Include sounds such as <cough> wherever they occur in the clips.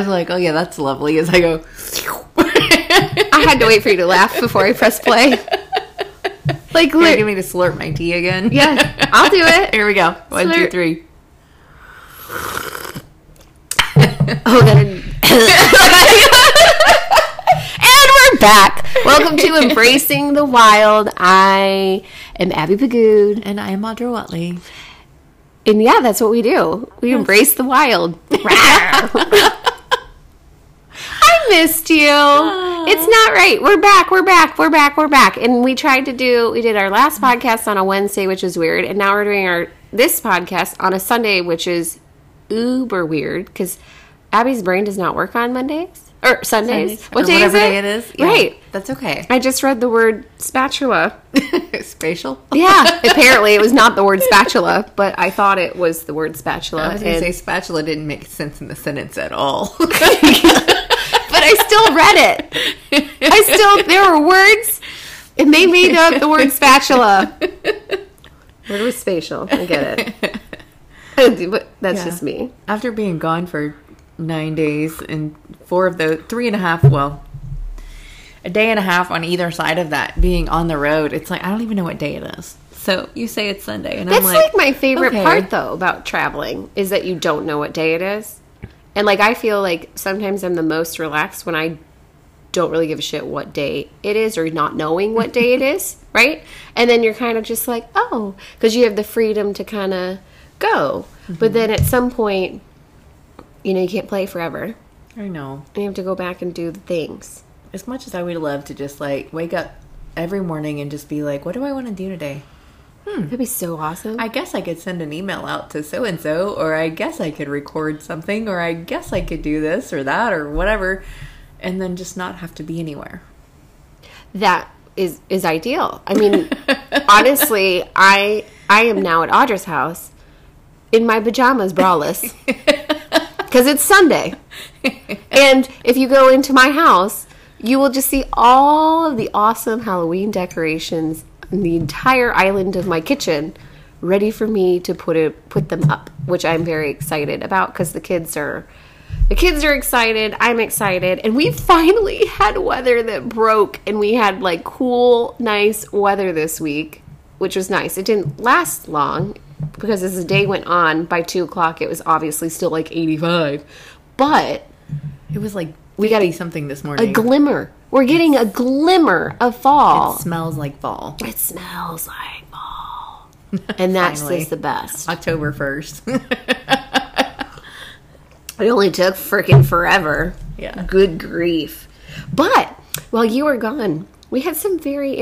I was like, oh yeah, that's lovely. As I go, I had to wait for you to laugh before I press play. <laughs> Like, Can you me to slurp my tea again? yeah, I'll do it. Here we go. One, two, three. Oh, and we're back. Welcome to Embracing the Wild. I am Abby Pagood. And I am Audra Watley. And yeah, that's what we do. We embrace the wild. <laughs> Missed you. It's not right. We're back. We're back. We're back. We're back. And we tried to do. We did our last podcast on a Wednesday, which is weird, and now we're doing our this podcast on a Sunday, which is uber weird because Abby's brain does not work on Mondays or Sundays. What Or day is it? day it is. Yeah, Right. That's okay. I just read the word spatula. <laughs> Spatial. Yeah, <laughs> apparently it was not the word spatula, but I thought it was the word spatula. I was going to say spatula didn't make sense in the sentence at all. <laughs> but I still read it. I still there were words. It made me know the word spatula. Word was spatial. I get it. <laughs> But that's Yeah. just me. After being gone for nine days and four of the three and a half, well, a day and a half on either side of that being on the road, it's like I don't even know what day it is. So you say it's Sunday, and That's I'm like, like, my favorite okay. part though about traveling is that you don't know what day it is. And like I feel like sometimes I'm the most relaxed when I don't really give a shit what day it is or not knowing what day it is, <laughs> right? And then you're kind of just like, oh, because you have the freedom to kind of go. Mm-hmm. But then at some point, you know, you can't play forever. I know. You have to go back and do the things. As much as I would love to just like wake up every morning and just be like, what do I want to do today? Hmm. That'd be so awesome. I guess I could send an email out to so and so, or I guess I could record something, or I guess I could do this or that or whatever, and then just not have to be anywhere. that is is ideal. I mean, <laughs> honestly, I I am now at Audra's house in my pajamas, braless, <laughs> because it's Sunday. And if you go into my house, you will just see all of the awesome Halloween decorations the entire island of my kitchen ready for me to put it put them up, which I'm very excited about because the kids are the kids are excited, I'm excited, and we finally <laughs> had weather that broke and we had like cool, nice weather this week, which was nice. It didn't last long because as the day went on, by two o'clock it was obviously still like 85. But It was like We gotta- eat something this morning. a glimmer. We're getting a glimmer of fall. It smells like fall. It smells like fall. <laughs> And that's just the best. October 1st. <laughs> It only took freaking forever. Yeah. Good grief. But while you were gone, we had some very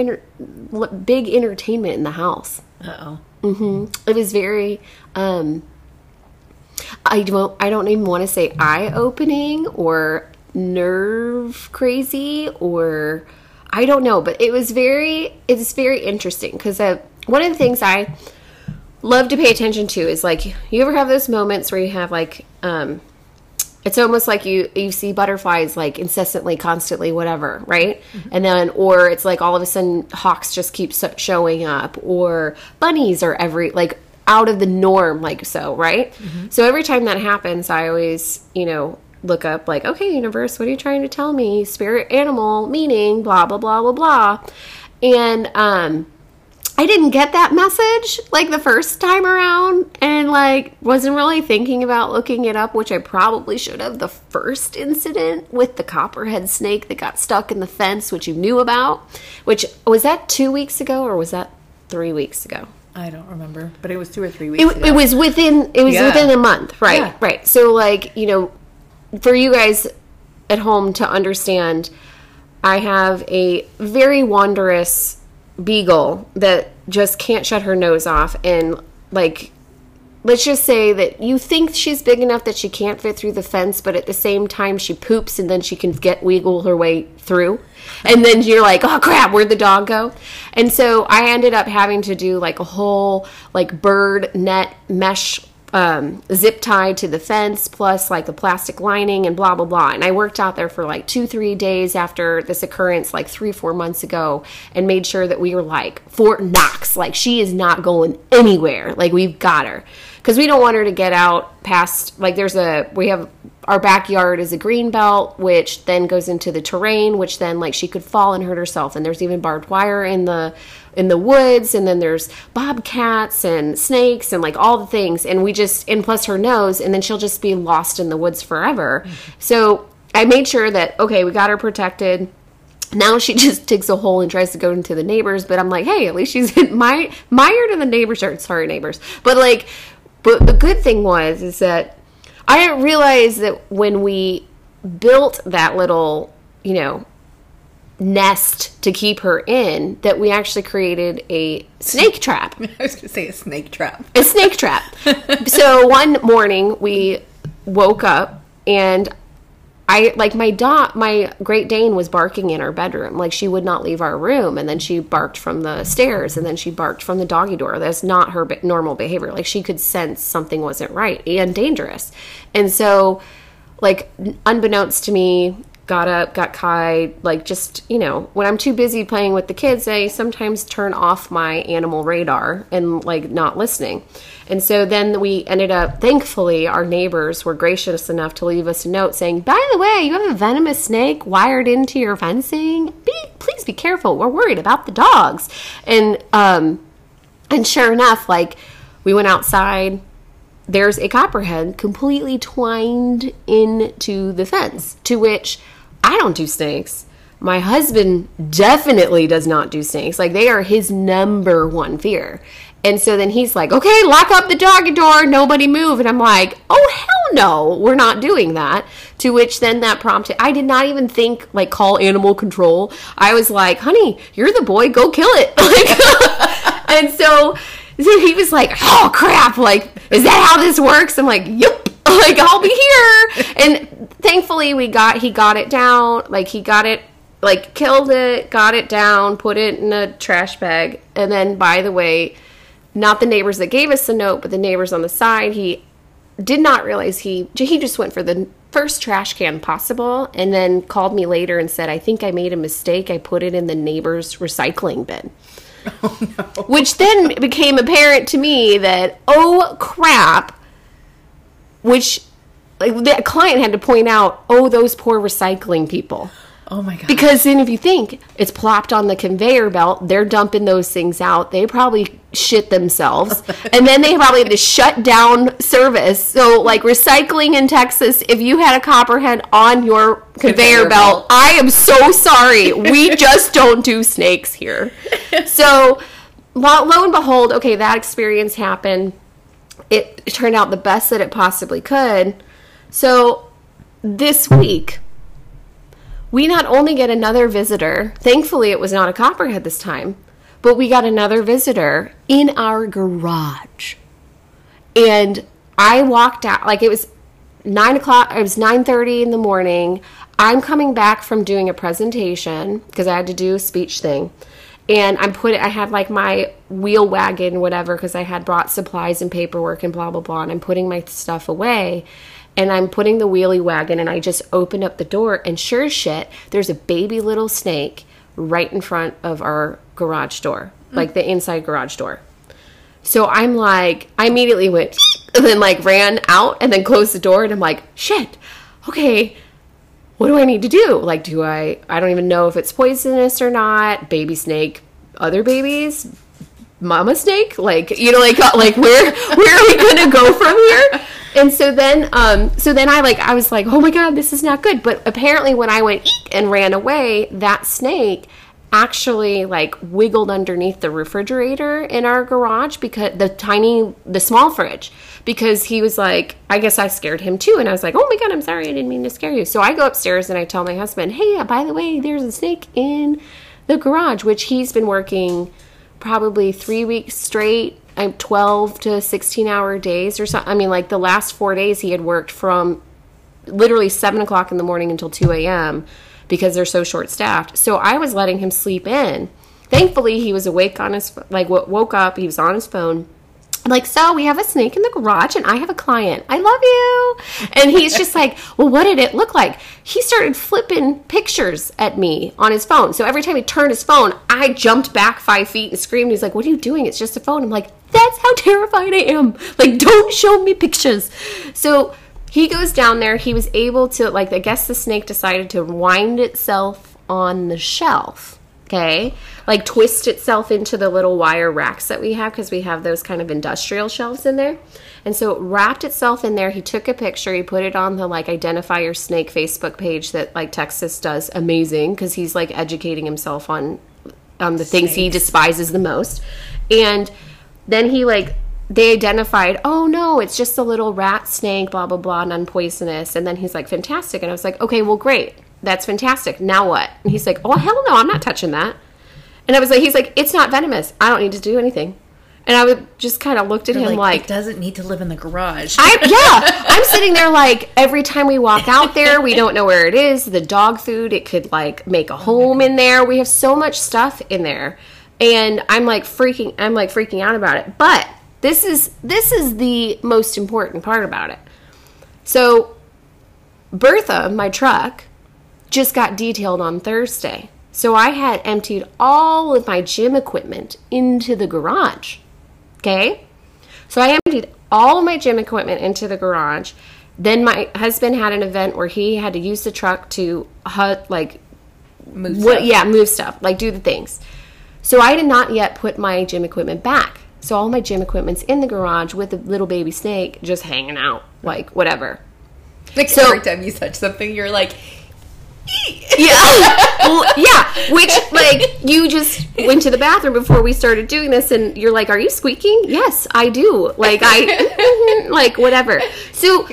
l- big entertainment in the house. Uh-oh. It was very um I don't I don't even want to say eye opening or nerve crazy or I don't know, but it was very it's very interesting cuz uh, one of the things I love to pay attention to is like you ever have those moments where you have like um it's almost like you you see butterflies like incessantly constantly whatever right? And then or it's like all of a sudden hawks just keep showing up or bunnies are every like out of the norm like so right? So every time that happens i always you know look up like okay universe what are you trying to tell me spirit animal meaning blah blah blah blah blah and um I didn't get that message like the first time around and like wasn't really thinking about looking it up, which I probably should have. The first incident with the copperhead snake that got stuck in the fence, which you knew about, which was that two weeks ago or was that three weeks ago? I don't remember, but it was two or three weeks It, ago. it was within it was Yeah. within a month, right? Yeah. Right. So like you know, for you guys at home to understand, I have a very wondrous beagle that just can't shut her nose off and like let's just say that you think she's big enough that she can't fit through the fence, but at the same time she poops and then she can get wiggle her way through. And then you're like, oh crap, where'd the dog go? And so I ended up having to do like a whole like bird net mesh um, zip tied to the fence, plus like the plastic lining and blah blah blah. And I worked out there for like two three days after this occurrence, like three four months ago, and made sure that we were like Fort Knox, like she is not going anywhere. Like we've got her because we don't want her to get out past like there's a we have our backyard is a green belt, which then goes into the terrain, which then like she could fall and hurt herself. And there's even barbed wire in the in the woods, and then there's bobcats and snakes and like all the things. And we just and plus her nose, and then she'll just be lost in the woods forever. So I made sure that okay, we got her protected now she <laughs> just digs a hole and tries to go into the neighbors but i'm like hey at least she's <laughs> in my mired in the neighbors are sorry neighbors but like but the good thing was is that i didn't realize that when we built that little you know nest to keep her in that we actually created a snake <laughs> trap I was going to say a snake trap. a snake trap. <laughs> so one morning we woke up and I like my dog, my Great Dane was barking in our bedroom. Like she would not leave our room, and then she barked from the stairs, and then she barked from the doggy door. That's not her normal behavior. Like she could sense something wasn't right and dangerous, and so, like unbeknownst to me, got up, got Kai. Like just you know, when I'm too busy playing with the kids, I sometimes turn off my animal radar and like not listening. And so then we ended up, thankfully, our neighbors were gracious enough to leave us a note saying, by the way, you have a venomous snake wired into your fencing. Be, please be careful. We're worried about the dogs. And, um, and sure enough, like we went outside, there's a copperhead completely twined into the fence, to which I don't do snakes. My husband definitely does not do snakes. Like they are his number one fear. And so then he's like, okay, lock up the doggy door, nobody move. And I'm like, oh, hell no, we're not doing that. To which then that prompted, I did not even think, like, call animal control. I was like, honey, you're the boy, go kill it. <laughs> Like, and so, so he was like, oh, crap, like, is that how this works? I'm like, yep, <laughs> like, I'll be here. And thankfully, we got, he got it down, like, he got it like killed it, got it down, put it in a trash bag, and then by the way, not the neighbors that gave us the note, but the neighbors on the side, he did not realize he he just went for the first trash can possible and then called me later and said, "I think I made a mistake. I put it in the neighbor's recycling bin." <laughs> Oh, no. Which then became apparent to me that oh crap, which like the client had to point out, "Oh, those poor recycling people." Oh, my God. Because then, if you think it's plopped on the conveyor belt, they're dumping those things out. They probably shit themselves, <laughs> and then they probably had to shut down service. So, like recycling in Texas, if you had a copperhead on your conveyor, Conveyor belt, belt. I am so sorry. We <laughs> just don't do snakes here. So, lo, lo and behold, okay, that experience happened. It turned out the best that it possibly could. So, this week we not only get another visitor, thankfully it was not a copperhead this time, but we got another visitor in our garage. And I walked out like it was nine o'clock. It was nine thirty in the morning. I'm coming back from doing a presentation because I had to do a speech thing, and I'm putting. I had like my wheel wagon, whatever, because I had brought supplies and paperwork and blah blah blah. And I'm putting my stuff away, and I'm putting the wheelie wagon, and I just opened up the door, and sure as shit, there's a baby little snake right in front of our garage door, like the inside garage door. So I'm like, I immediately went <laughs> and then like ran out and then closed the door and I'm like, shit, okay, what do I need to do? Like, do I, I don't even know if it's poisonous or not. Baby snake, other babies, mama snake, like, you know, like, like where, where are we to go from here? And so then, um, so then I like, I was like, oh my God, this is not good. But apparently when I went eek and ran away, that snake actually like wiggled underneath the refrigerator in our garage because the tiny the small fridge because he was like i guess i scared him too and i was like oh my god i'm sorry i didn't mean to scare you so i go upstairs and i tell my husband hey uh, by the way there's a snake in the garage which he's been working probably three weeks straight uh, 12 to 16 hour days or something i mean like the last four days he had worked from literally 7 o'clock in the morning until 2 a.m because they're so short staffed. So I was letting him sleep in. Thankfully, he was awake on his like wo- woke up. He was on his phone. Like, so we have a snake in the garage, and I have a client. I love you. And he's just like, well, what did it look like? He started flipping pictures at me on his phone. So every time he turned his phone, I jumped back five feet and screamed. He's like, what are you doing? It's just a phone. I'm like, that's how terrified I am. Like, don't show me pictures. So he goes down there. He was able to, like, I guess the snake decided to wind itself on the shelf. Okay. Like, twist itself into the little wire racks that we have because we have those kind of industrial shelves in there. And so it wrapped itself in there. He took a picture. He put it on the, like, Identify Your Snake Facebook page that, like, Texas does amazing because he's, like, educating himself on, on the things he despises the most. And then he, like, they identified, oh no, it's just a little rat snake, blah, blah, blah, non poisonous. And then he's like, fantastic. And I was like, okay, well, great. That's fantastic. Now what? And he's like, oh, hell no, I'm not touching that. And I was like, he's like, it's not venomous. I don't need to do anything. And I would just kind of looked at him like, it doesn't need to live in the garage. I, <laughs> yeah, I'm sitting there like every time we walk out there, we don't know where it is. The dog food, it could like make a oh home in there. We have so much stuff in there, and I'm like freaking, I'm like freaking out about it. But this is this is the most important part about it. So, Bertha, my truck, just got detailed on Thursday. So I had emptied all of my gym equipment into the garage. Okay? So I emptied all of my gym equipment into the garage. Then my husband had an event where he had to use the truck to hut like Move what stuff. yeah, move stuff, like do the things. So I did not yet put my gym equipment back. So all my gym equipment's in the garage with the little baby snake just hanging out, like whatever. Like So- every time you touch something, you're like, <laughs> Yeah. Oh, well, yeah. Which, like, you just went to the bathroom before we started doing this, and you're like, "Are you squeaking?" Yes, I do. Like, I, <laughs> <laughs> like, whatever. So,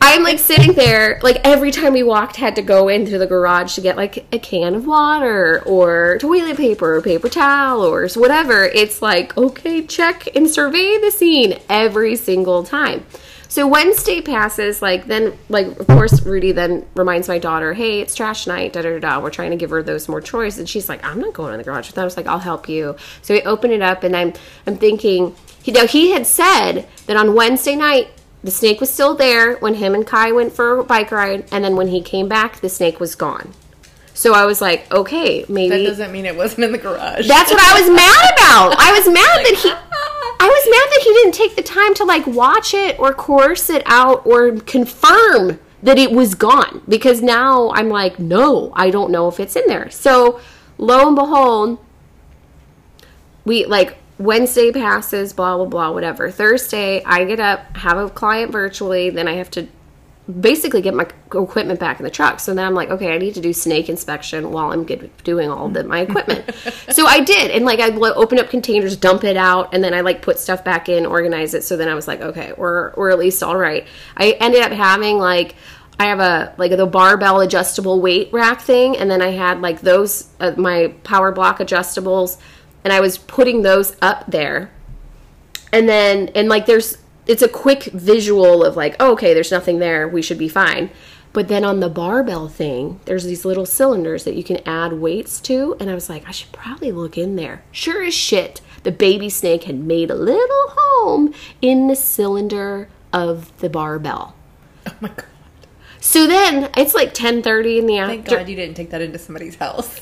I'm like sitting there, like, every time we walked, had to go into the garage to get like a can of water or toilet paper or paper towel or whatever. It's like, okay, check and survey the scene every single time. So Wednesday passes, like then, like of course, Rudy then reminds my daughter, "Hey, it's trash night." Da da da. da. We're trying to give her those more chores, and she's like, "I'm not going in the garage them." I was like, "I'll help you." So we open it up, and I'm I'm thinking, you know, he had said that on Wednesday night the snake was still there when him and Kai went for a bike ride, and then when he came back, the snake was gone. So I was like, okay, maybe that doesn't mean it wasn't in the garage. that's what I was mad about. I was mad <laughs> that he. I was mad that he didn't take the time to like watch it or course it out or confirm that it was gone because now I'm like, no, I don't know if it's in there. So lo and behold, we like Wednesday passes, blah blah blah, whatever. Thursday, I get up, have a client virtually, then I have to basically get my equipment back in the truck. So then I'm like, okay, I need to do snake inspection while I'm doing all the, my equipment. <laughs> so I did, and like I lo- open up containers, dump it out, and then I like put stuff back in, organize it. So then I was like, okay, we're we're at least all right. I ended up having like. I have a like the barbell adjustable weight rack thing, and then I had like those uh, my power block adjustables, and I was putting those up there and then and like there's it's a quick visual of like oh, okay there's nothing there we should be fine but then on the barbell thing there's these little cylinders that you can add weights to and i was like i should probably look in there sure as shit the baby snake had made a little home in the cylinder of the barbell oh my god! so then it's like 10.30 in the afternoon. Thank God you didn't take that into somebody's house.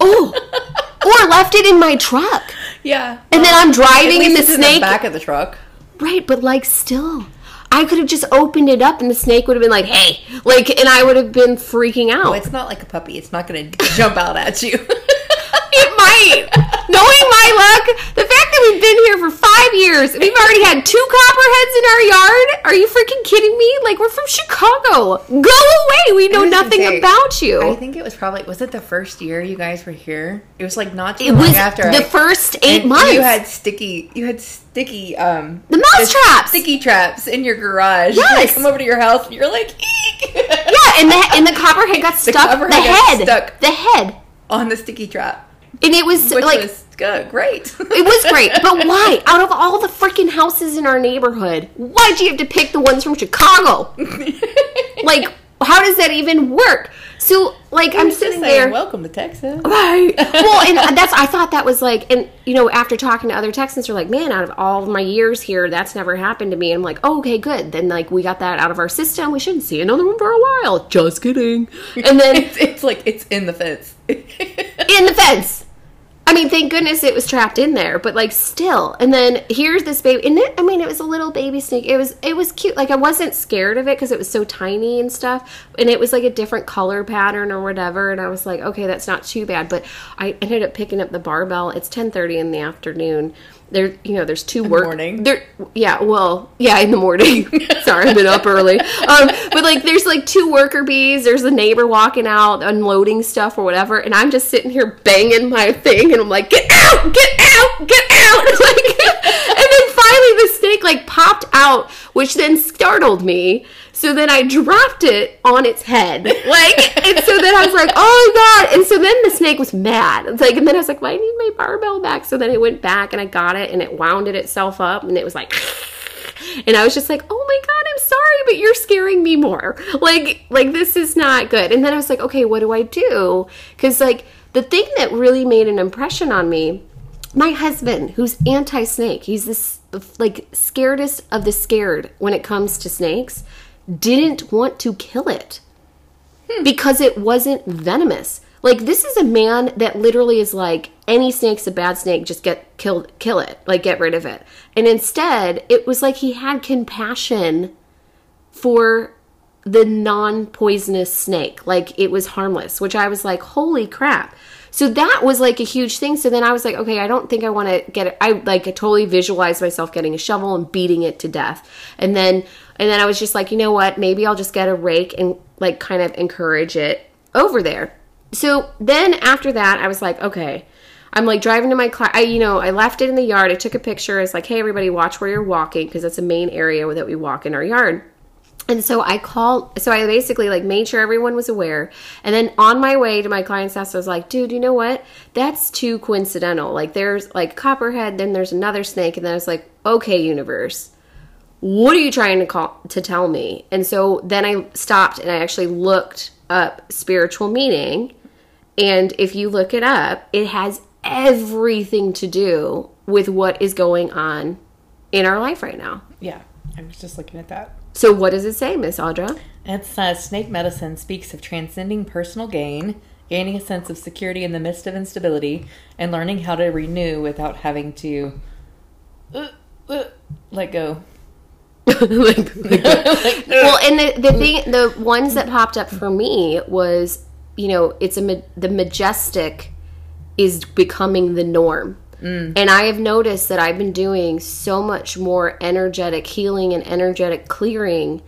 oh <laughs> or left it in my truck Yeah, and then i'm driving in the it's in snake the back of the truck. Right, but like still. I could have just opened it up and the snake would have been like, hey. Like, and I would have been freaking out. It's not like a puppy. It's not going <laughs> to jump out at you. <laughs> it might. Knowing my luck, the fact that we've been here for five years, we've already had two copperheads in our yard. Are you freaking kidding me? Like, we're from Chicago. Go away. We know I was gonna nothing about you. I think it was probably was it the first year you guys were here? It was like not too it long was after the I- first eight months. You had sticky. You had sticky. Um, The mouse traps. Sticky traps in your garage. <laughs> Yes. I come over to your house and you're like, Eek! yeah, and the and the <laughs> copperhead got stuck. The, got head, stuck. the head, on the sticky trap, and it was which like was good, great. It was <laughs> great, but why? Out of all the freaking houses in our neighborhood, why'd you have to pick the ones from Chicago? <laughs> Like, how does that even work? So, like, I'm Just sitting saying, there. Welcome to Texas. Right. Well, and <laughs> that's I thought that was like, and you know, after talking to other Texans, they're like, man, out of all of my years here, that's never happened to me. And I'm like, oh, okay, good. Then like we got that out of our system. We shouldn't see another one for a while. Just kidding. And then <laughs> It's, it's like it's in the fence. <laughs> in the fence. I mean, thank goodness it was trapped in there, but like still. And then here's this baby, and it, I mean, it was a little baby snake. It was it was cute. Like I wasn't scared of it because it was so tiny and stuff, and it was like a different color pattern or whatever. And I was like, okay, that's not too bad. But I ended up picking up the barbell. It's ten thirty in the afternoon. There, you know, there's two work. morning. There, yeah, well, yeah, in the morning. <laughs> Sorry, I've been up early. Um, but like, there's like two worker bees. There's a neighbor walking out, unloading stuff or whatever, and I'm just sitting here banging my thing, and I'm like, get out, get out, get out, <laughs> like, and then finally the snake like popped out, which then startled me. So then I dropped it on its head, like, and so then I was like, oh my god! And so then the snake was mad. It's like, and then I was like, well, I need my barbell back. So then I went back and I got it, and it wounded itself up, and it was like. <laughs> And I was just like, "Oh my god, I'm sorry, but you're scaring me more. Like like this is not good." And then I was like, "Okay, what do I do?" Cuz like the thing that really made an impression on me, my husband, who's anti-snake, he's this like scaredest of the scared when it comes to snakes, didn't want to kill it hmm. because it wasn't venomous. Like this is a man that literally is like any snake's a bad snake, just get killed, kill it, like get rid of it. And instead, it was like he had compassion for the non-poisonous snake, like it was harmless, which I was like, holy crap. So that was like a huge thing. So then I was like, okay, I don't think I want to get it. I like I totally visualized myself getting a shovel and beating it to death. And then and then I was just like, you know what? Maybe I'll just get a rake and like kind of encourage it over there. So then after that, I was like, okay. I'm like driving to my class. I, you know, I left it in the yard. I took a picture. It's like, hey, everybody, watch where you're walking because that's a main area that we walk in our yard. And so I called, so I basically like made sure everyone was aware. And then on my way to my client's house, I was like, dude, you know what? That's too coincidental. Like there's like copperhead, then there's another snake. And then I was like, okay, universe, what are you trying to call to tell me? And so then I stopped and I actually looked up spiritual meaning. And if you look it up, it has everything to do with what is going on in our life right now. Yeah, I was just looking at that. So what does it say, Miss Audra? It says snake medicine speaks of transcending personal gain, gaining a sense of security in the midst of instability, and learning how to renew without having to uh, uh, let go. <laughs> <laughs> like, well, and the, the thing, the ones that popped up for me was, you know, it's a the majestic is becoming the norm. Mm. And I have noticed that I've been doing so much more energetic healing and energetic clearing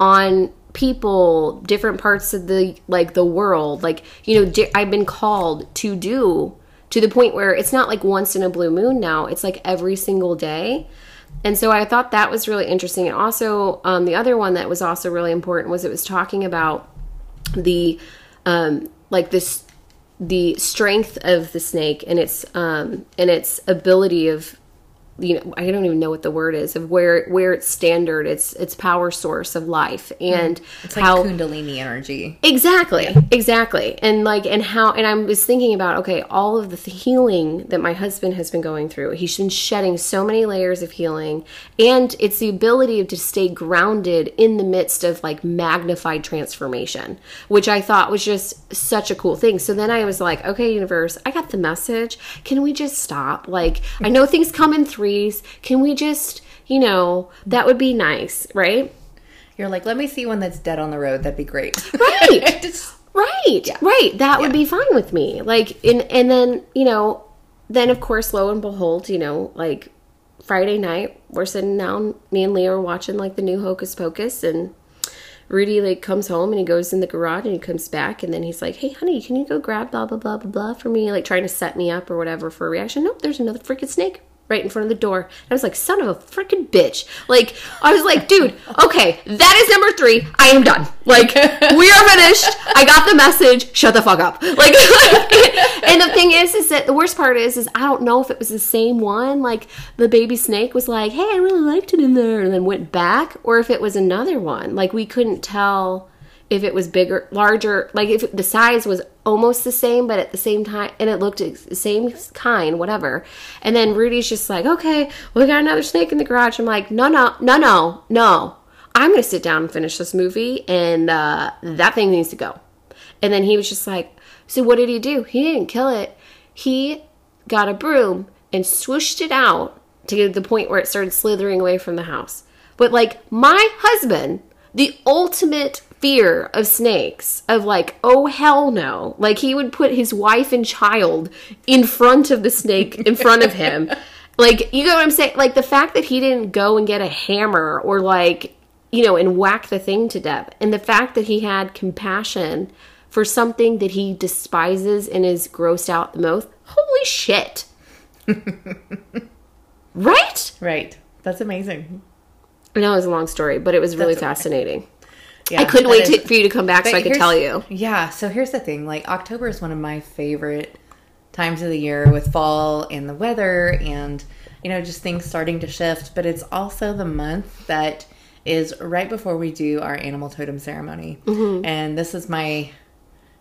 on people, different parts of the like the world. Like, you know, I've been called to do to the point where it's not like once in a blue moon now, it's like every single day. And so I thought that was really interesting. And also, um, the other one that was also really important was it was talking about the um, like this the strength of the snake and its um, and its ability of you know I don't even know what the word is of where where its standard its its power source of life and mm. It's like how Kundalini energy. Exactly, exactly. And like, and how, and I was thinking about, okay, all of the healing that my husband has been going through. He's been shedding so many layers of healing, and it's the ability to stay grounded in the midst of like magnified transformation, which I thought was just such a cool thing. So then I was like, okay, universe, I got the message. Can we just stop? Like, I know things come in threes. Can we just, you know, that would be nice, right? You're like, let me see one that's dead on the road. That'd be great. <laughs> Right. <laughs> Just- Right, right. That would be fine with me. Like, and and then you know, then of course, lo and behold, you know, like Friday night, we're sitting down. Me and Leo are watching like the new Hocus Pocus, and Rudy like comes home and he goes in the garage and he comes back and then he's like, "Hey, honey, can you go grab blah blah blah blah blah for me?" Like trying to set me up or whatever for a reaction. Nope, there's another freaking snake right in front of the door. And I was like, "Son of a freaking bitch!" Like I was like, "Dude, okay, that is number three. I am done. Like <laughs> we are finished. I got the message. Shut the fuck up." <laughs> Like, <laughs> and the thing is, is that the worst part is, is I don't know if it was the same one. Like the baby snake was like, "Hey, I really liked it in there," and then went back, or if it was another one. Like we couldn't tell if it was bigger, larger, like if the size was almost the same, but at the same time, and it looked the same kind, whatever. And then Rudy's just like, okay, we got another snake in the garage. I'm like, no, no, no, no, no. I'm going to sit down and finish this movie, and uh, that thing needs to go. And then he was just like, so what did he do? He didn't kill it. He got a broom and swooshed it out to get to the point where it started slithering away from the house. But like my husband, the ultimate fear of snakes, of like, oh hell no. Like he would put his wife and child in front of the snake in front of him. <laughs> Like, you know what I'm saying? Like the fact that he didn't go and get a hammer or like, you know, and whack the thing to death. And the fact that he had compassion for something that he despises and is grossed out the most. Holy shit. <laughs> right? Right. That's amazing. I know it was a long story, but it was really okay. fascinating. Yeah, I couldn't wait to, for you to come back so I could tell you. Yeah, so here's the thing. Like October is one of my favorite times of the year with fall and the weather and you know just things starting to shift, but it's also the month that is right before we do our animal totem ceremony. Mm-hmm. And this is my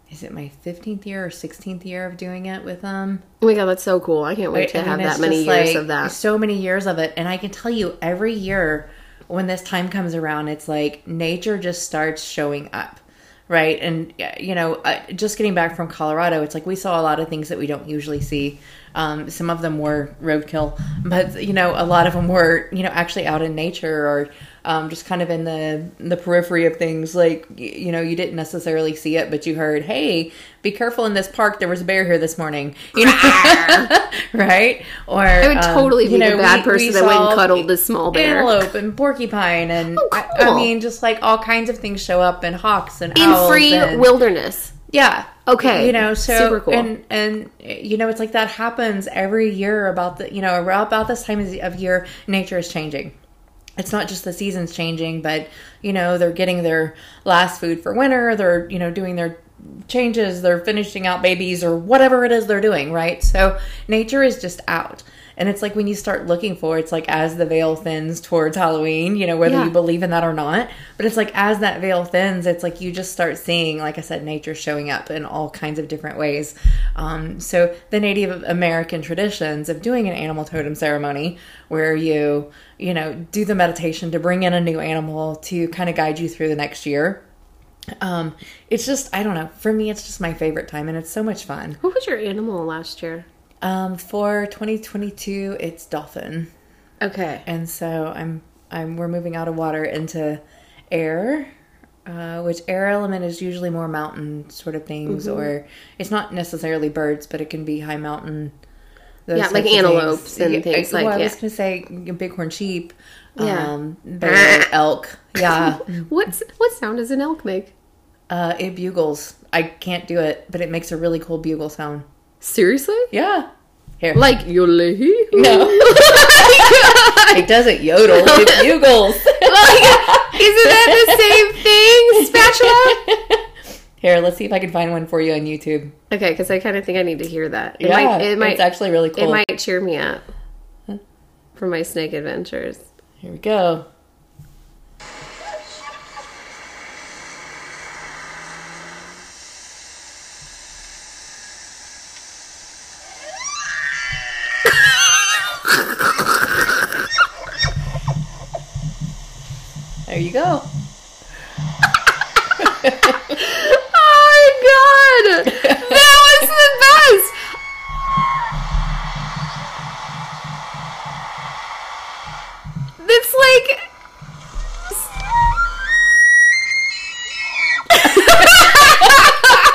is it my 15th year or 16th year of doing it with them? Oh my god, that's so cool. I can't wait to I mean, have that many years like, of that. So many years of it. And I can tell you every year when this time comes around, it's like nature just starts showing up. Right. And, you know, uh, just getting back from Colorado, it's like we saw a lot of things that we don't usually see. Um, some of them were roadkill, but, you know, a lot of them were, you know, actually out in nature or um, just kind of in the the periphery of things. Like, you know, you didn't necessarily see it, but you heard, hey, be careful in this park. There was a bear here this morning. <laughs> You know? <laughs> right? Or I would um, totally you be the bad we- person we that went and cuddled this small bear. Antelope and porcupine and Oh, I, I mean just like all kinds of things show up and hawks and In owls free and, wilderness. Yeah. Okay. You know, so Super cool. and and you know, it's like that happens every year about the you know about this time of of year, nature is changing. It's not just the seasons changing, but you know they're getting their last food for winter. They're you know doing their changes. They're finishing out babies or whatever it is they're doing. Right. So nature is just out. And it's like when you start looking for it's like as the veil thins towards Halloween, you know, whether Yeah. you believe in that or not. But it's like as that veil thins, it's like you just start seeing, like I said, nature showing up in all kinds of different ways. Um, so the Native American traditions of doing an animal totem ceremony where you, you know, do the meditation to bring in a new animal to kind of guide you through the next year. Um, it's just, I don't know. For me, it's just my favorite time and it's so much fun. What was your animal last year? Um, for 2022, it's dolphin. Okay. and so I'm I'm we're moving out of water into air, uh, which air element is usually more mountain sort of things, Mm-hmm. or it's not necessarily birds, but it can be high mountain. those Yeah, like antelopes and things well, like- I was gonna say bighorn sheep, Yeah. um, <laughs> bear, elk. Yeah, <laughs> What's what sound does an elk make? uh, it bugles. I can't do it, but it makes a really cool bugle sound. Seriously? Yeah, here. Like yolehi? no, <laughs> it doesn't yodel. It bugles. Isn't that the <laughs> same thing? Spatula? Here, let's see if I can find one for you on YouTube. Okay, because I kind of think I need to hear that. It yeah, might, it might, it's actually really cool. it might cheer me up for my snake adventures. Here we go. Go. <laughs> Oh my god! That was the best! It's like.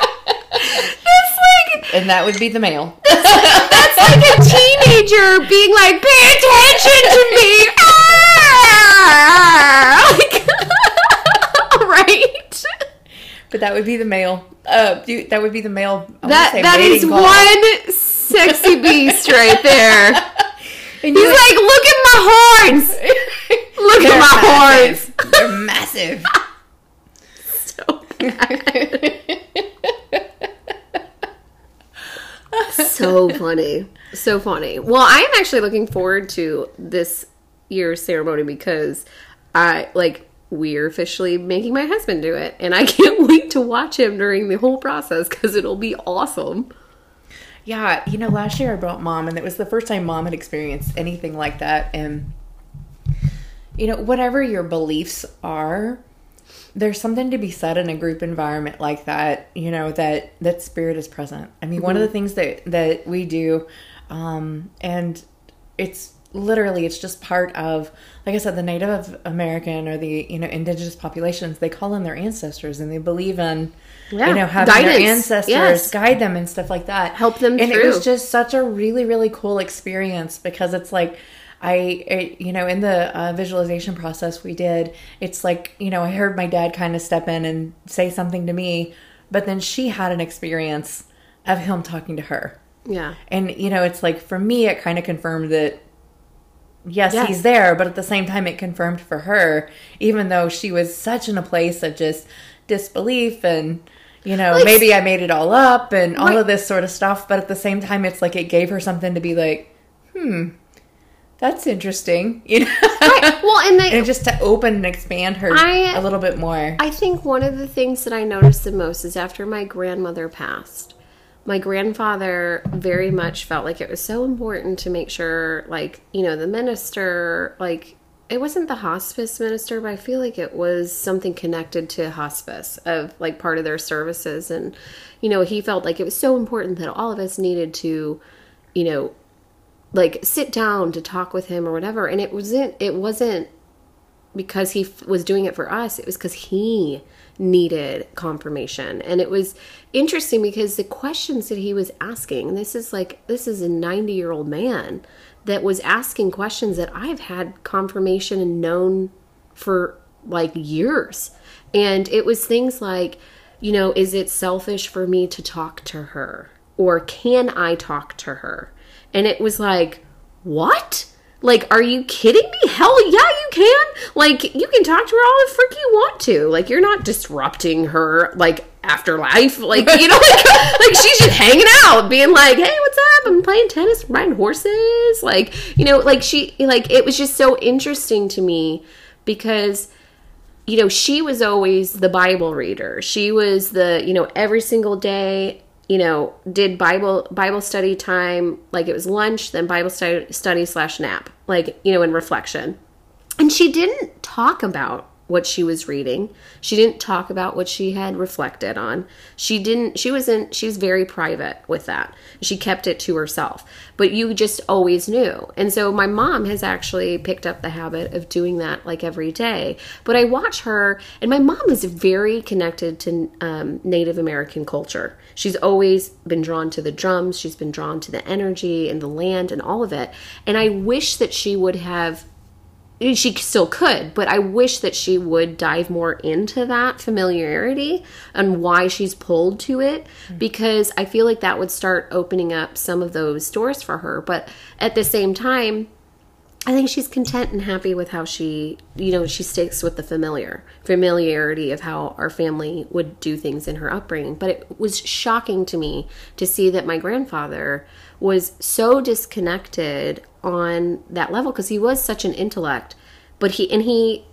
it's like And that would be the male. that's like a teenager being like, "Pay attention to me!" Ah! Like, right? But that would be the male. Uh, you, that would be the male. I That that is call. one sexy beast right there. <laughs> And He's you- like, look at my horns. <laughs> Look at my horns. They're massive. <laughs> so funny. So funny. Well, I am actually looking forward to this year's ceremony because I like we're officially making my husband do it and I <laughs> can't wait to watch him during the whole process cuz it'll be awesome. Yeah, you know, last year I brought mom, and it was the first time mom had experienced anything like that. And, you know, whatever your beliefs are, there's something to be said in a group environment like that, you know, that that spirit is present. I mean, one of the things that that we do um, and it's literally it's just part of like i said the native american or the you know indigenous populations they call in their ancestors and they believe in Yeah. you know having Guidance. their ancestors Yes. guide them and stuff like that Help them and it was just such a really really cool experience because it's like I, it, you know, in the uh, visualization process we did, it's like, you know, I heard my dad kind of step in and say something to me, but then she had an experience of him talking to her. Yeah. And, you know, it's like for me, it kind of confirmed that, yes, Yes. he's there, but at the same time, it confirmed for her, even though she was such in a place of just disbelief and, you know, Like- maybe I made it all up and all Right. of this sort of stuff. But at the same time, it's like it gave her something to be like, hmm, that's interesting, <laughs> you know? Right. Well, and they, and just to open and expand her I- a little bit more. I think one of the things that I noticed the most is after my grandmother passed, my grandfather very much felt like it was so important to make sure, like, you know, the minister, like, it wasn't the hospice minister, but I feel like it was something connected to hospice of like part of their services. And, you know, he felt like it was so important that all of us needed to, you know, like sit down to talk with him or whatever. And it wasn't, it wasn't because he f- was doing it for us it was because he needed confirmation. And it was interesting because the questions that he was asking this is like this is a 90 year old man that was asking questions that i've had confirmation and known for like years. And it was things like you know is it selfish for me to talk to her? Or can i talk to her? And it was like what like, are you kidding me? Hell yeah, you can. Like, you can talk to her all the frick you want to. Like, you're not disrupting her, like, afterlife. Like, you know, like, <laughs> like she's just hanging out, being like, hey, what's up? I'm playing tennis, riding horses. Like, you know, like she, like, it was just so interesting to me because you know, she was always the Bible reader. She was the, you know, every single day, you know, did Bible Bible study time like it was lunch, then Bible study, study slash nap, like you know, in reflection. And she didn't talk about what she was reading. She didn't talk about what she had reflected on. She didn't she wasn't she was very private with that. She kept it to herself. But you just always knew. And so my mom has actually picked up the habit of doing that like every day. But I watch her and my mom is very connected to um, Native American culture. She's always been drawn to the drums, she's been drawn to the energy and the land and all of it. And I wish that she would have she still could, but I wish that she would dive more into that familiarity and why she's pulled to it because I feel like that would start opening up some of those doors for her. But at the same time, I think she's content and happy with how she, you know, she sticks with the familiar familiarity of how our family would do things in her upbringing. But it was shocking to me to see that my grandfather was so disconnected on that level because he was such an intellect, but he and he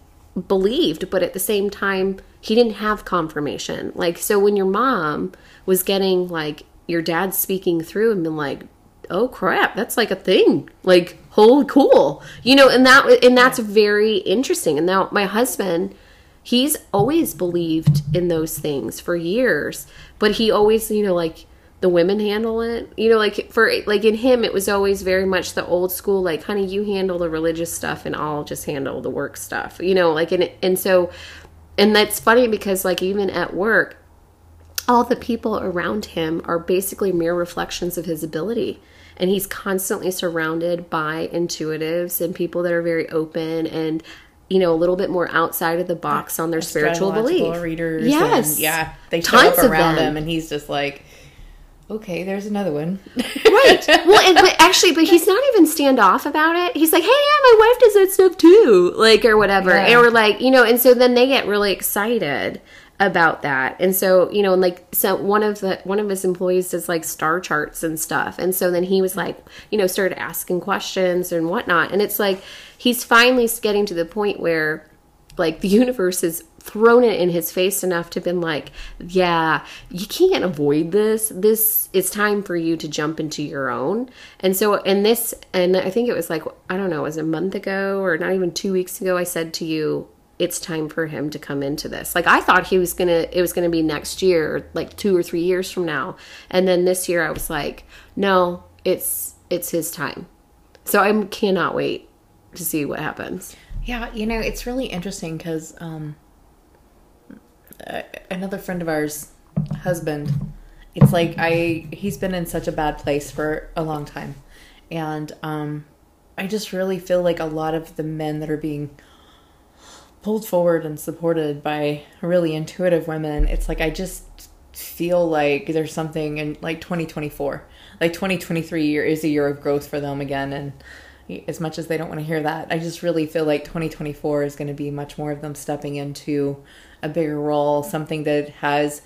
believed, but at the same time he didn't have confirmation. Like so when your mom was getting like your dad speaking through and been like, oh crap that's like a thing. Like holy cool. You know and that and that's very interesting. And now my husband he's always believed in those things for years but he always you know like the women handle it you know like for like in him it was always very much the old school like honey you handle the religious stuff and i'll just handle the work stuff you know like and and so and that's funny because like even at work all the people around him are basically mere reflections of his ability. And he's constantly surrounded by intuitives and people that are very open and, you know, a little bit more outside of the box on their spiritual belief. readers. Yes. and, yeah, they Tons around them. him, and he's just like, okay, there's another one. <laughs> right. Well, and, but actually, but he's not even standoff about it. He's like, "Hey, yeah, my wife does that stuff too," like or whatever, Yeah. and we're like, you know, and so then they get really excited about that, and so you know, and like, so one of the one of his employees does like star charts and stuff, and so then he was like, you know, started asking questions and whatnot, and it's like he's finally getting to the point where like the <laughs> universe has thrown it in his face enough to been like yeah you can't avoid this this it's time for you to jump into your own and so and this and i think it was like i don't know it was a month ago or not even two weeks ago i said to you it's time for him to come into this like i thought he was gonna it was gonna be next year like two or three years from now and then this year i was like no it's it's his time. So I cannot wait to see what happens. Yeah, you know, it's really interesting because um, uh, another friend of ours, husband, it's like I he's been in such a bad place for a long time, and um, I just really feel like a lot of the men that are being pulled forward and supported by really intuitive women, it's like I just feel like there's something in like 2024, like 2023 year is a year of growth for them again, and as much as they don't want to hear that, I just really feel like 2024 is going to be much more of them stepping into a bigger role, something that has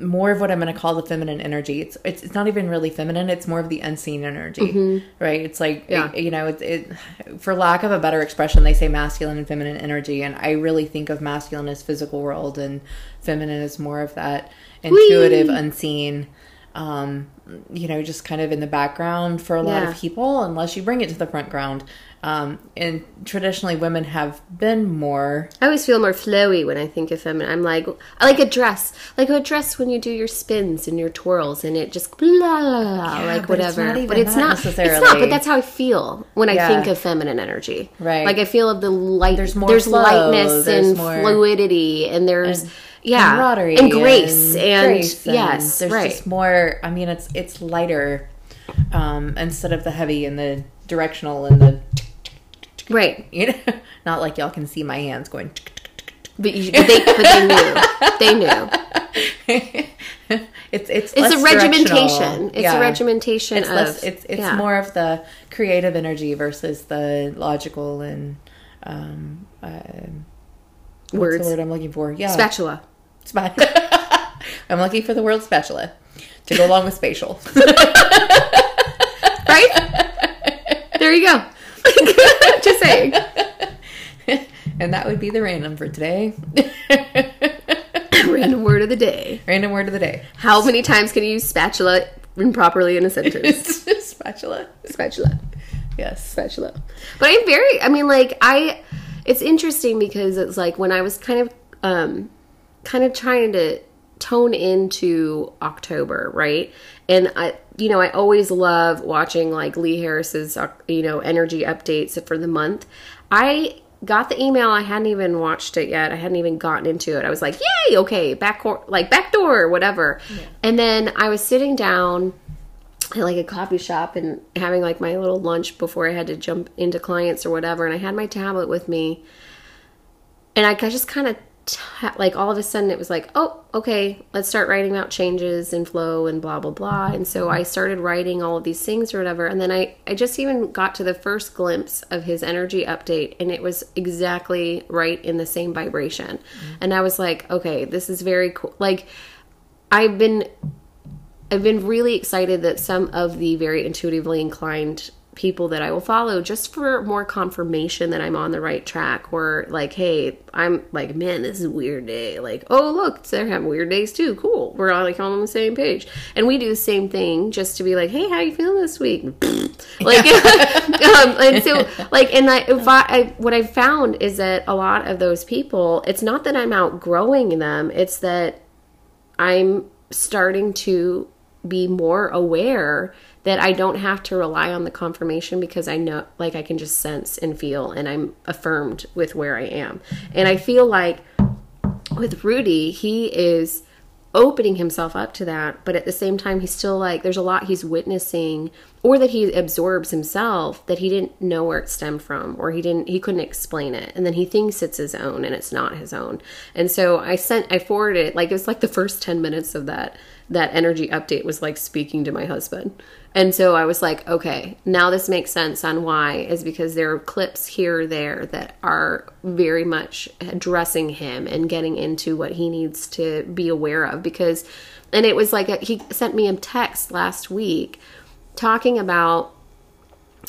more of what I'm going to call the feminine energy. It's it's, it's not even really feminine. It's more of the unseen energy, mm-hmm. right? It's like Yeah. it- you know, it, it for lack of a better expression, they say masculine and feminine energy, and I really think of masculine as physical world, and feminine as more of that intuitive, unseen. Um, you know, just kind of in the background for a lot Yeah. of people, unless you bring it to the front ground. Um, and traditionally, women have been more I always feel more flowy when I think of feminine. I'm like, I like a dress, like a dress when you do your spins and your twirls, and it just blah, blah, blah, Yeah, like but it's whatever. even but it's not. It's not. necessarily. But that's how I feel when I think of feminine energy. Right. Like I feel of the light. There's more There's flow, lightness there's and more- fluidity, and there's and yeah, camaraderie and grace and, grace and yes, there's right. just more i mean it's it's lighter um instead of the heavy and the directional and the right. <laughs> you know not like y'all can see my hands going <laughs> But, you, but they, but they knew. They knew. <laughs> it's it's It's a regimentation. It's Yeah. a regimentation it's of. less it's it's yeah. more of the creative energy versus the logical and um uh, what's the words. word i'm looking for yeah Spatula. Spa- <laughs> i'm looking for the word spatula to go along with spatial <laughs> right? there you go. <laughs> Just saying. and that would be the random for today. Random word of the day. random word of the day. How many times can you use spatula improperly in a sentence? Spatula. spatula. Yes. Spatula. But I'm very, I mean, like, I, it's interesting because it's like when I was kind of, um, kind of trying to tone into October, right? And I, you know, I always love watching like Lee Harris's, uh, you know, energy updates for the month. I got the email. I hadn't even watched it yet. I hadn't even gotten into it. I was like, yay, okay, back, like back door, whatever. And then I was sitting down at like a coffee shop and having like my little lunch before I had to jump into clients or whatever. And I had my tablet with me, and I just kind of like all of a sudden it was like, oh, okay, let's start writing about changes and flow and blah blah blah. Mm-hmm. And so I started writing all of these things or whatever. And then I I just even got to the first glimpse of his energy update, and it was exactly right in the same vibration. Mm-hmm. And I was like, okay, this is very cool. Like I've been I've been really excited that some of the very intuitively inclined people that I will follow just for more confirmation that I'm on the right track or like hey I'm like man this is a weird day. Like oh look they're having weird days too. Cool. We're all like on the same page. And we do the same thing just to be like hey how you feeling this week? <laughs> Like <laughs> um, and so like and I, if I, I what I found is that a lot of those people it's not that I'm outgrowing them. It's that I'm starting to be more aware that I don't have to rely on the confirmation because I know, like, I can just sense and feel, and I'm affirmed with where I am. And I feel like with Rudy, he is opening himself up to that, but at the same time, he's still like, there's a lot he's witnessing or that he absorbs himself that he didn't know where it stemmed from or he didn't he couldn't explain it. And then he thinks it's his own and it's not his own. And so i sent i forwarded it like it was like the first 10 minutes of that that energy update was like speaking to my husband and so i was like okay now this makes sense on why is because there are clips here there that are very much addressing him and getting into what he needs to be aware of. Because and it was like a, he sent me a text last week talking about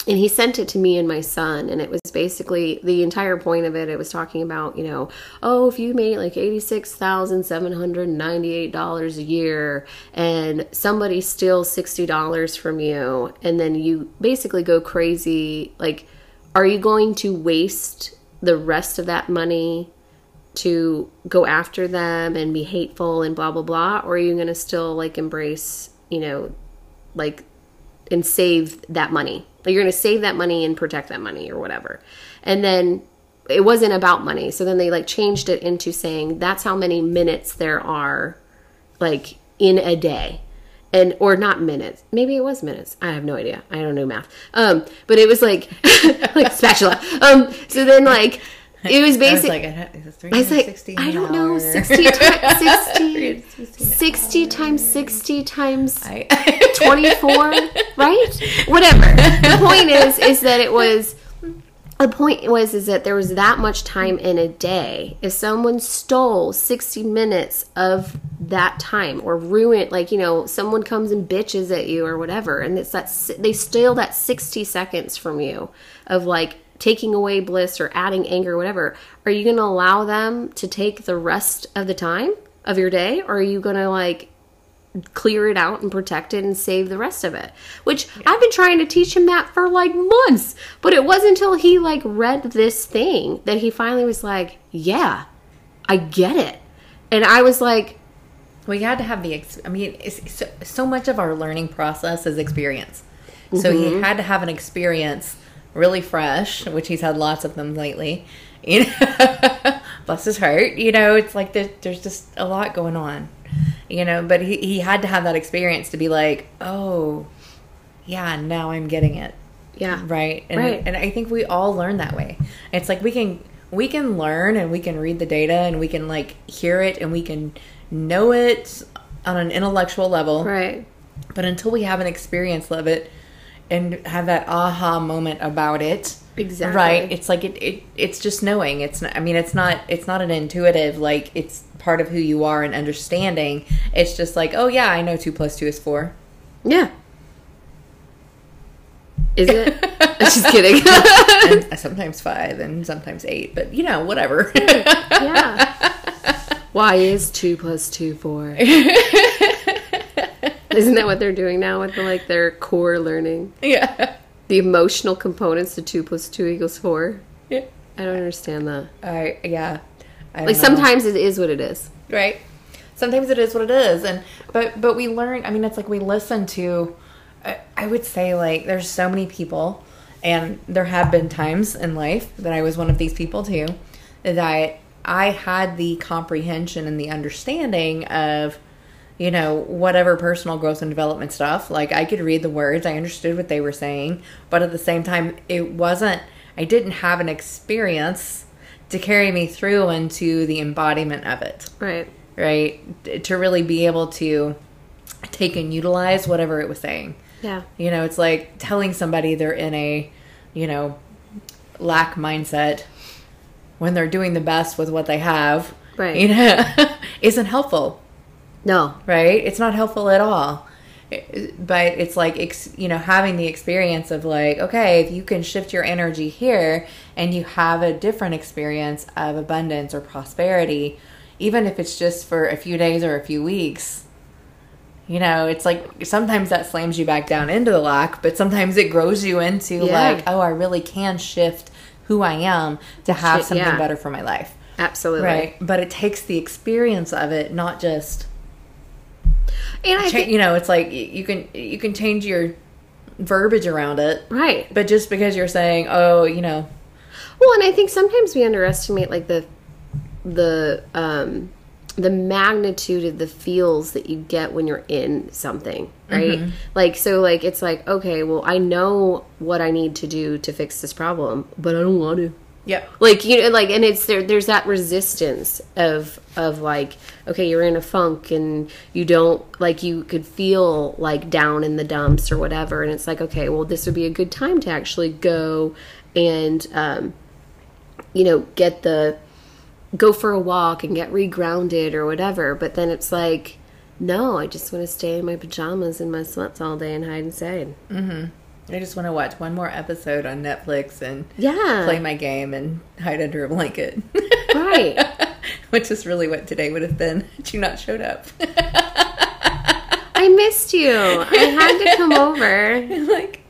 and he sent it to me and my son and it was basically the entire point of it it was talking about you know oh if you made like $86,798 a year and somebody steals $60 from you and then you basically go crazy like are you going to waste the rest of that money to go after them and be hateful and blah blah blah? Or are you going to still like embrace you know like and save that money. Like you're going to save that money and protect that money or whatever. And then it wasn't about money. So then they like changed it into saying that's how many minutes there are like in a day. And or not minutes. Maybe it was minutes. I have no idea. I don't know math. Um but it was like <laughs> like spatula. Um so then like it was <laughs> I was basically like, I don't- it's I was like, I don't know, hour. 60 <laughs> times 60, 60 times 60 times <laughs> 24, right? Whatever. The point is, is that it was, the point was, is that there was that much time in a day. If someone stole 60 minutes of that time or ruined, like, you know, someone comes and bitches at you or whatever, and it's that, they steal that 60 seconds from you of like, taking away bliss or adding anger whatever are you going to allow them to take the rest of the time of your day or are you going to like clear it out and protect it and save the rest of it. Which I've been trying to teach him that for like months. But it wasn't until he like read this thing that he finally was like, "Yeah, I get it." And I was like, we had to have the ex- i mean it's, so, so much of our learning process is experience so he mm-hmm. had to have an experience really fresh which he's had lots of them lately you know? <laughs> Bless his heart you know it's like there, there's just a lot going on you know? But he, he had to have that experience to be like oh yeah now i'm getting it. "Yeah, right? And, Right. and i think we all learn that way. It's like we can we can learn and we can read the data and we can like hear it and we can know it on an intellectual level. Right, but until we have an experience of it and have that aha moment about it Exactly. right it's like it, it it's just knowing it's not i mean it's not it's not an intuitive like it's part of who you are and understanding it's just like oh yeah i know two plus two is four yeah." Is it? <laughs> <laughs> Just kidding. and <laughs> uh, sometimes five and sometimes eight but you know whatever yeah. Why is two plus two four? <laughs> Isn't that what they're doing now with the, like their core learning? yeah The emotional components to two plus two equals four. yeah I don't understand that. I yeah. I Like know. sometimes it is what it is. right? Sometimes it is what it is, and but but we learn. I mean, it's like we listen to. I, I would say like there's so many people, and there have been times in life that I was one of these people too, that I had the comprehension and the understanding of, you know, whatever personal growth and development stuff. Like I could read the words, I understood what they were saying, but at the same time, it wasn't. I didn't have an experience to carry me through into the embodiment of it Right. right? To really be able to take and utilize whatever it was saying. Yeah. You know, it's like telling somebody they're in a, you know, lack mindset when they're doing the best with what they have. Right. You know, <laughs> isn't helpful, No. right? It's not helpful at all. But it's like, ex, you know, having the experience of like, okay, if you can shift your energy here and you have a different experience of abundance or prosperity, even if it's just for a few days or a few weeks, you know, it's like sometimes that slams you back down into the lock, but sometimes it grows you into Yeah. like, oh, I really can shift who I am to have Shit, something yeah. better for my life. Absolutely. Right. But it takes the experience of it, not just And I cha- think you know, it's like you can you can change your verbiage around it, right. but just because you're saying, "Oh, you know, Well, and I think sometimes we underestimate like the the um the magnitude of the feels that you get when you're in something, right? Like so like it's like, okay, well, I know what I need to do to fix this problem, but I don't want to. Yep, Like you know, like, and it's there. There's that resistance of of like, okay, you're in a funk, and you don't like you could feel like down in the dumps or whatever, and it's like, okay, well, this would be a good time to actually go and, um, you know, get the go for a walk and get regrounded or whatever. But then it's like, no, I just want to stay in my pajamas and my sweats all day and hide inside. I just want to watch one more episode on Netflix and Yeah, play my game and hide under a blanket." right. <laughs> Which is really what today would have been had you not showed up. I missed you. I had to come <laughs> over. like,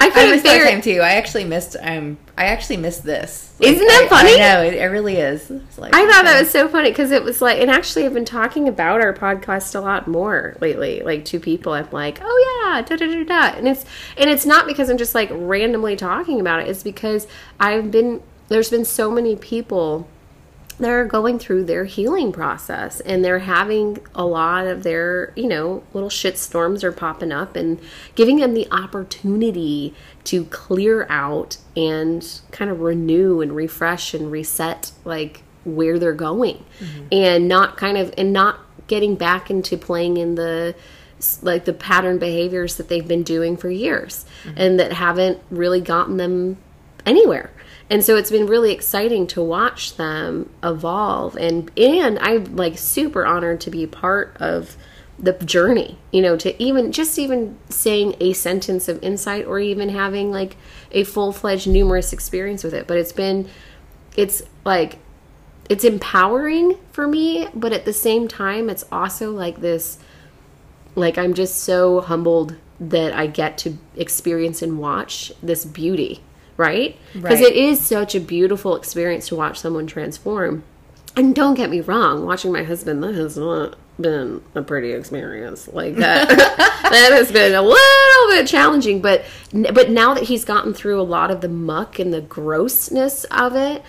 I couldn't missed it. time too. I actually missed. Um, I actually missed this. Isn't that I- funny? I know it, it really is. Like, I thought that was so funny because it was like, and actually, I've been talking about our podcast a lot more lately. Like two people, I'm like, oh yeah, da da da da, and it's and it's not because I'm just like randomly talking about it. It's because I've been there's been so many people that are going through their healing process and they're having a lot of their you know little shit storms are popping up and giving them the opportunity to clear out and kind of renew and refresh and reset like where they're going. Mm-hmm. And not kind of and not getting back into playing in the like the pattern behaviors that they've been doing for years mm-hmm. and that haven't really gotten them anywhere and so it's been really exciting to watch them evolve and and i'm like super honored to be part of the journey you know to even just even saying a sentence of insight or even having like a full-fledged numerous experience with it. But it's been it's like it's empowering for me but at the same time it's also like this like i'm just so humbled that i get to experience and watch this beauty right? Because Right. it is such a beautiful experience to watch someone transform. And don't get me wrong watching my husband that has not been a pretty experience. Like that <laughs> <laughs> that has been a little bit challenging but but now that he's gotten through a lot of the muck and the grossness of it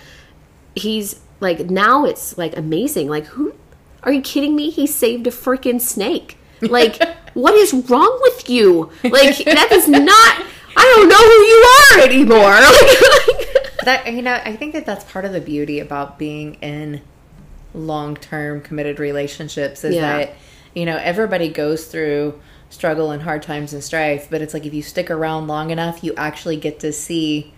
he's like now it's like amazing. Like who are you kidding me? He saved a freaking snake. Like <laughs> what is wrong with you? Like that is not i don't know who you are anymore <laughs> like, that you know i think that that's part of the beauty about being in long-term committed relationships is Yeah. that you know everybody goes through struggle and hard times and strife but it's like if you stick around long enough you actually get to see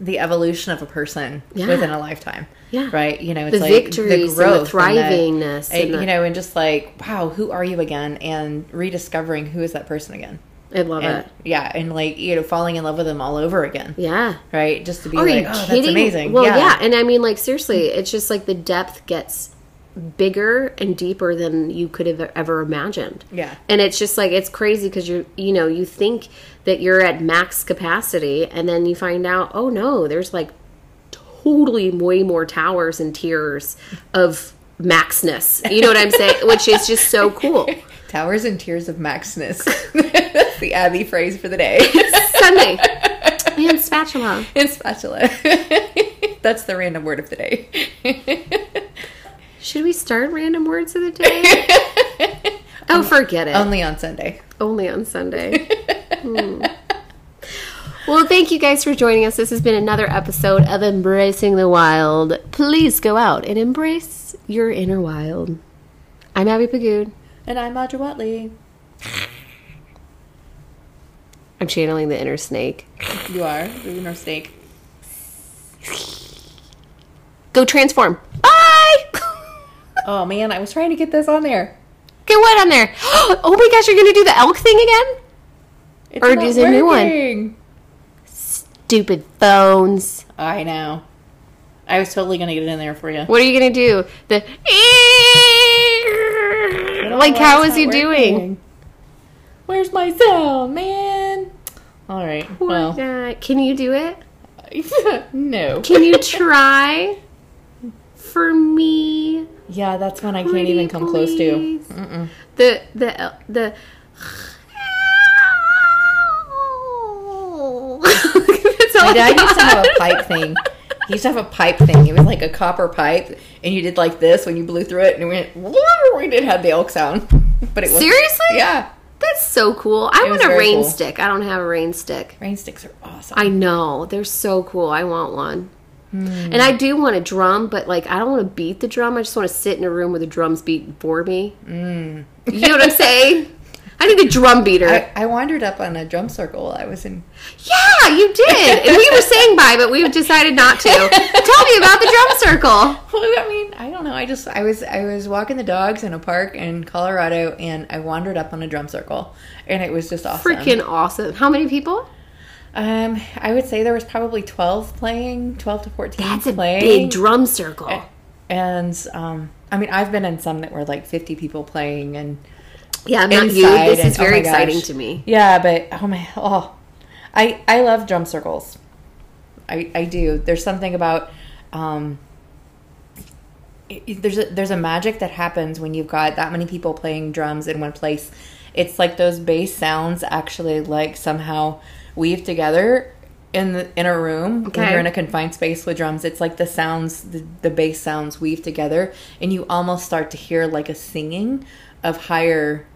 the evolution of a person Yeah. within a lifetime Yeah. right you know it's The like victories the growth thrivingness and and the, the- you know and just like wow who are you again and rediscovering who is that person again i love and it yeah and like you know falling in love with them all over again yeah right just to be Are like oh that's amazing Well, yeah. and I mean, like seriously, it's just like the depth gets bigger and deeper than you could have ever imagined. Yeah. and it's just like it's crazy because you you know you think that you're at max capacity, and then you find out, oh no, there's like totally way more towers and tiers of maxness. You know what I'm saying? <laughs> Which is just so cool. Towers and tiers of Maxness. <laughs> That's the Abby phrase for the day. Sunday <laughs> and spatula. and spatula. <laughs> That's the random word of the day. Should we start random words of the day? Oh, forget it. Only on Sunday. Only on Sunday. Hmm. Well, thank you guys for joining us. This has been another episode of Embracing the Wild. Please go out and embrace your inner wild. I'm Abby Pagood. And I'm Audra Watley. I'm channeling the inner snake. You are the inner snake. Go transform. Bye! <laughs> Oh man, I was trying to get this on there. Get what on there? <gasps> Oh my gosh, you're going to do the elk thing again? It's Or is it a new one? Stupid phones. I know. I was totally gonna get it in there for you. What are you going to do? The. Like, how is he doing? Where's my sound, man? All right. Poor Well, guy. Can you do it? <laughs> no. Can you <laughs> try for me? Yeah, that's one I can't Pretty even come close to. Mm-mm. The the uh, the. That's <laughs> all My I dad used to have a pipe thing. He used to have a pipe thing. It was like a copper pipe, and you did like this when you blew through it, and it went. <laughs> We did have the elk sound, but it was Seriously? Yeah, That's so cool. I It want a rain cool. stick. I don't have a rain stick. rain sticks are awesome. I know they're so cool. I want one. Hmm. And I do want a drum, but like I don't want to beat the drum. I just want to sit in a room where the drum's beating for me. Mm. You know what I'm saying? <laughs> I need a drum beater. I, I wandered up on a drum circle. while I was in. yeah, you did. And we were saying bye, but we decided not to. Tell me about the drum circle. Well, I mean, I don't know. I just I was I was walking the dogs in a park in Colorado, and I wandered up on a drum circle, and it was just awesome. Freaking awesome. How many people? Um, I would say there was probably twelve playing, twelve to fourteen. That's a big drum circle. And um, I mean, I've been in some that were like 50 people playing, and Yeah, not you. This is and- oh very my exciting to me. yeah, but oh my, oh, I I love drum circles. I I do. There's something about um there's a there's a magic that happens when you've got that many people playing drums in one place. It's like those bass sounds actually like somehow weave together in the, in a room when you're in a confined space with drums. It's like the sounds the, the bass sounds weave together and you almost start to hear like a singing of higher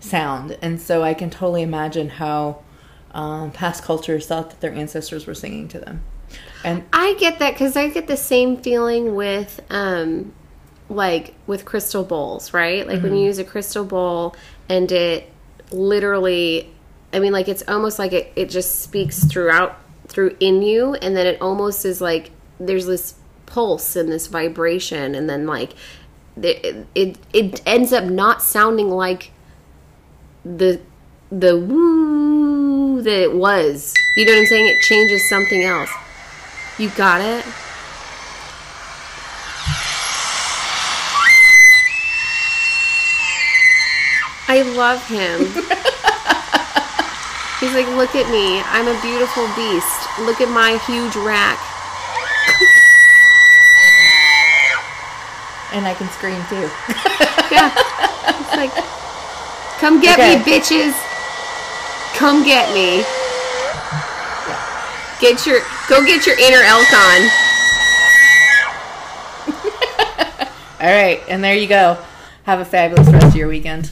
sound. And so I can totally imagine how um, past cultures thought that their ancestors were singing to them. And I get that because I get the same feeling with, um, like with crystal bowls, right? Like when you use a crystal bowl and it literally, I mean, like it's almost like it, it just speaks throughout through in you, and then it almost is like there's this pulse and this vibration, and then like it it, it ends up not sounding like the the woo that it was. You know what I'm saying? It changes something else. You got it? I love him. <laughs> He's like, look at me. I'm a beautiful beast. Look at my huge rack. and I can scream too. Yeah. It's like, come get Okay. me, bitches. Come get me. Get your, go get your inner elk on. <laughs> All right, and there you go. Have a fabulous rest of your weekend.